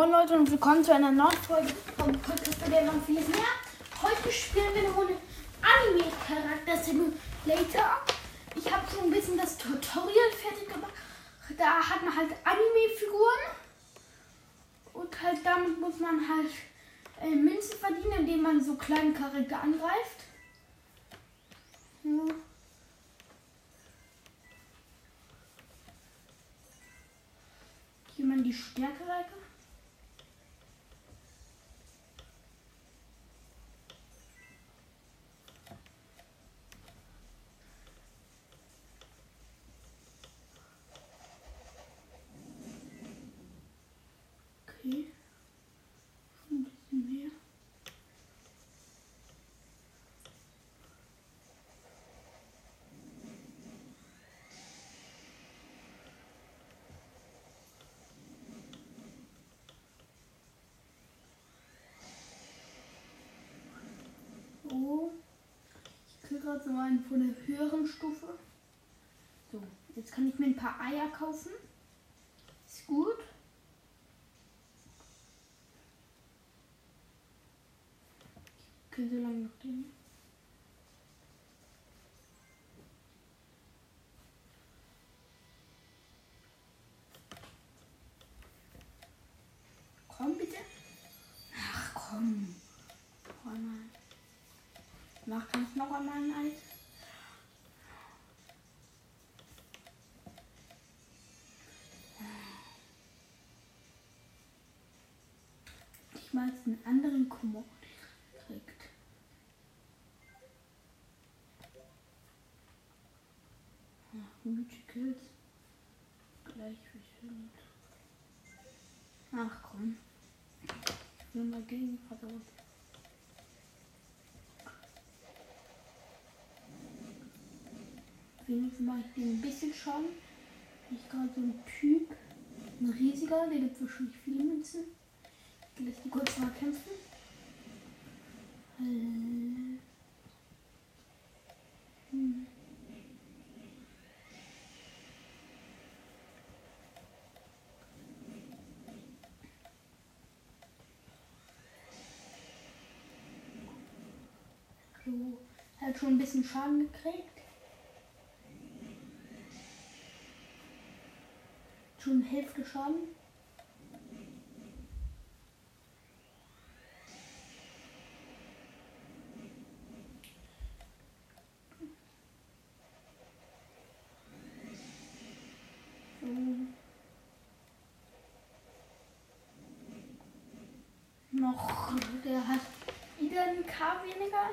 Moin Leute und willkommen zu einer neuen Folge vom Podcast der noch vieles mehr. Heute spielen wir eine Runde Anime Charakter Simulator. Ich habe schon ein bisschen das Tutorial fertig gemacht. Da hat man halt Anime Figuren und halt damit muss man halt äh, Münzen verdienen, indem man so kleine Charakter angreift. Ja. Hier mal die Stärke rein. Okay. Ein bisschen mehr. Oh. Ich kriege gerade so einen von der höheren Stufe. So, jetzt kann ich mir ein paar Eier kaufen. Ist gut. Okay, so lange noch den. Komm bitte. Ach komm. Noch einmal. Mach ganz noch einmal ein Eis. Ich mal jetzt einen anderen Kummer Ach, Musicals. Gleich schön. Ach komm. Ich will mal gegen versaut. Wenigstens mache ich den ein bisschen Schaden. Ich gerade so ein Typ, ein riesiger, der gibt wahrscheinlich viele Münzen. Ich lasse die kurz mal kämpfen. Äh, hm. Er hat schon ein bisschen Schaden gekriegt. Schon Hälfte Schaden. Noch, der hat wieder ein K weniger.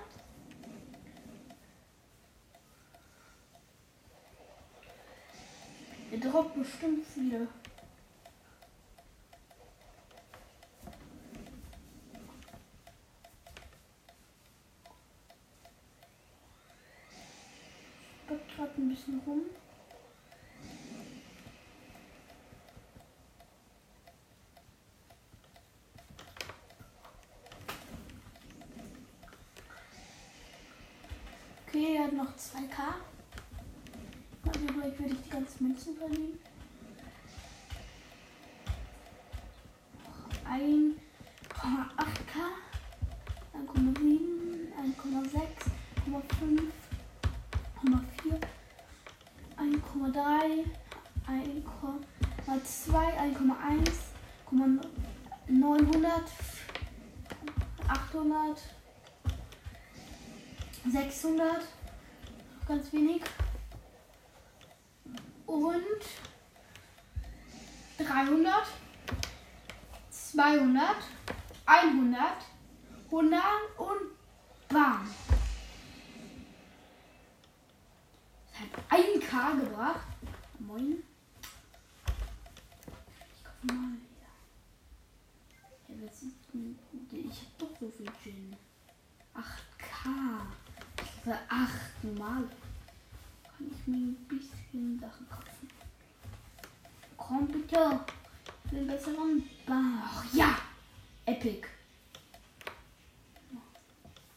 Der droppt bestimmt viele. Stoppt gerade ein bisschen rum. Okay, er hat noch 2K. Gleich werde ich die ganzen Münzen verlieren. 1,8k, 1,7, 1,6, 1,5, 1,4, 1,3, 1,2, 1,1, 900, 800, 600, ganz wenig und 300, 200, 100, 100 und bam. Das hat 1K gebracht. Moin. Ich guck mal denn? Ich hab doch so viel Gin. 8K. Für 8 normal kann ich mir ein bisschen Sachen kaufen. Komm bitte. Ich will besseren Bach. Ja! Epic.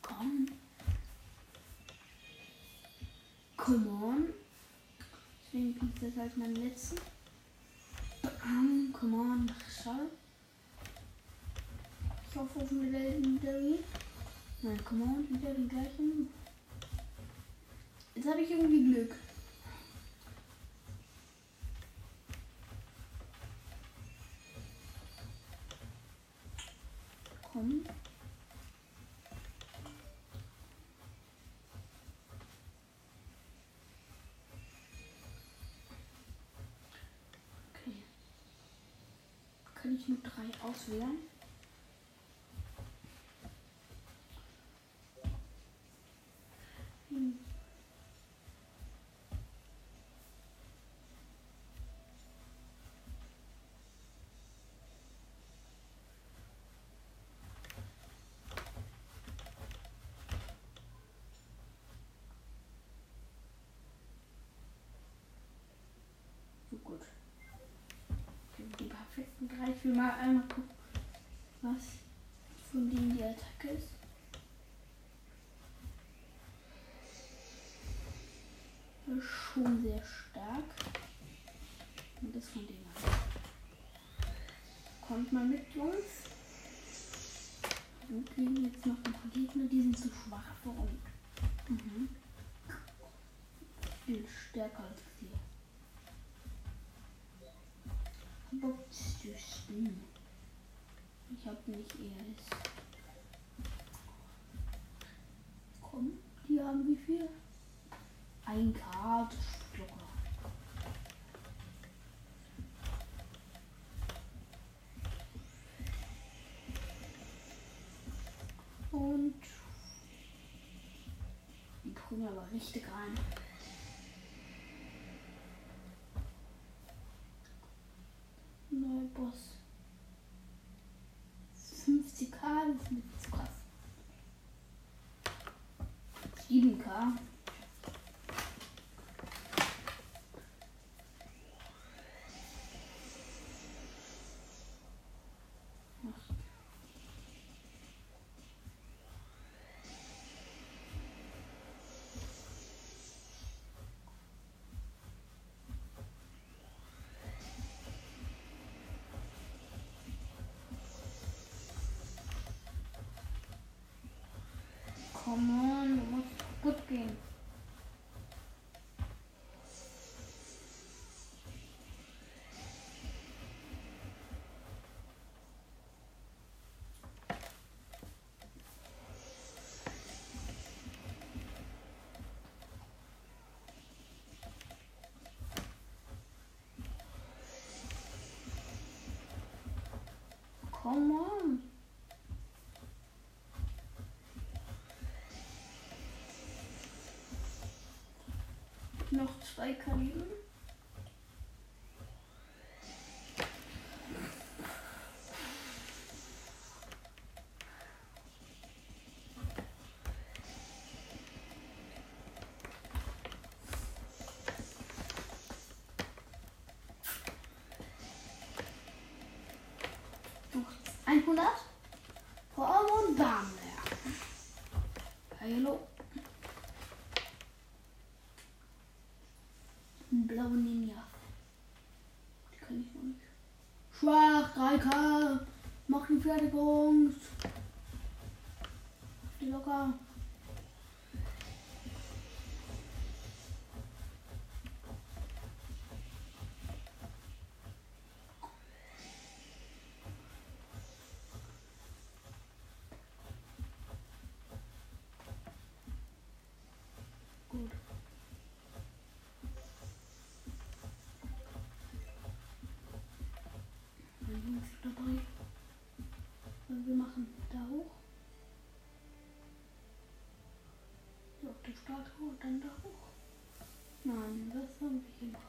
Komm. Come on. Deswegen ist das halt mein letzten. Bam, come on. Schau. Ich hoffe auf eine Legendary. Nein, come on, wieder den gleichen. Jetzt habe ich irgendwie Glück. Komm. Okay. Kann ich nur drei auswählen? Hm. So gut. Die perfekten drei. Ich will mal einmal gucken, was von denen die Attacke ist. Das ist schon sehr stark. Und das von denen. Kommt mal mit, Jungs. Wir kriegen jetzt noch ein paar Gegner, die sind zu schwach für uns. Mhm. Viel stärker als wir. Spielen. Ich hab nicht erst. Komm, die haben wie viel? Ein locker. Und die kommen aber richtig rein. Das ist krass. 7k. Come on, du musst kaputt gehen. Come on. Zwei Kaliber. Noch 100. Komm und bam. Hallo. Ein blauer Ninja. Die kann ich noch nicht. Schwach, 3K. Mach die Fertigung. Die locker. Und dann da hoch. Nein, das haben wir hier noch.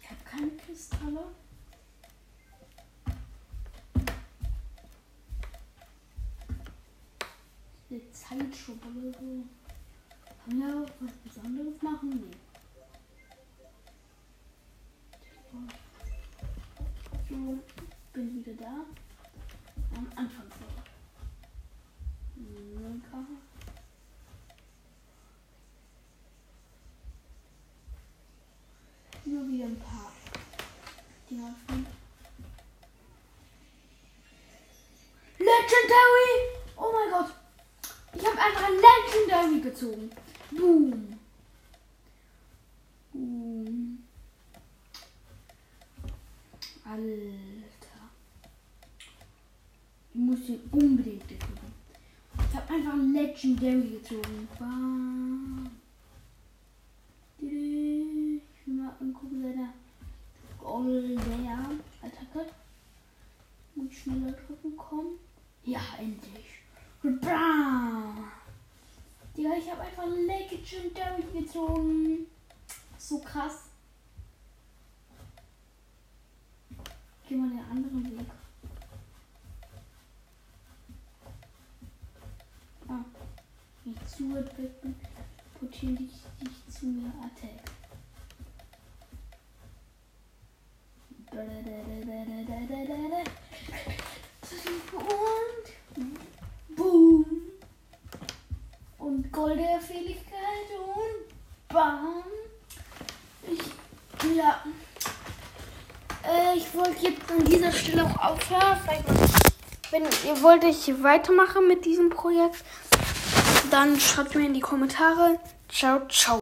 Ich habe keine Kristalle. eine Zeitschub oder so. Kann ja was Besonderes machen? Nee. So, bin wieder da. Am Anfang so. Hm, Nur wieder ein paar Dinger von. Legendary! Oh mein Gott! Ich habe einfach ein Legendary gezogen. Boom. Boom. Alter. Ich muss hier unbedingt gucken. Ich habe einfach ein Legendary gezogen. Bam. Ich will mal angucken, seine Golder-Attacke. Muss schneller drücken kommen. Ja, endlich. Bam. Digga, ich habe einfach Legendary gezogen. So krass. Geh mal den anderen Weg. Ah, nicht zu bin, portieren dich, dich zu mir Attack. Und boom. Und goldene Fähigkeit und bam. Ich, ja. Äh, ich wollte jetzt an dieser Stelle auch aufhören. Wenn ihr wollt, ich weitermache mit diesem Projekt, dann schreibt mir in die Kommentare. Ciao, ciao.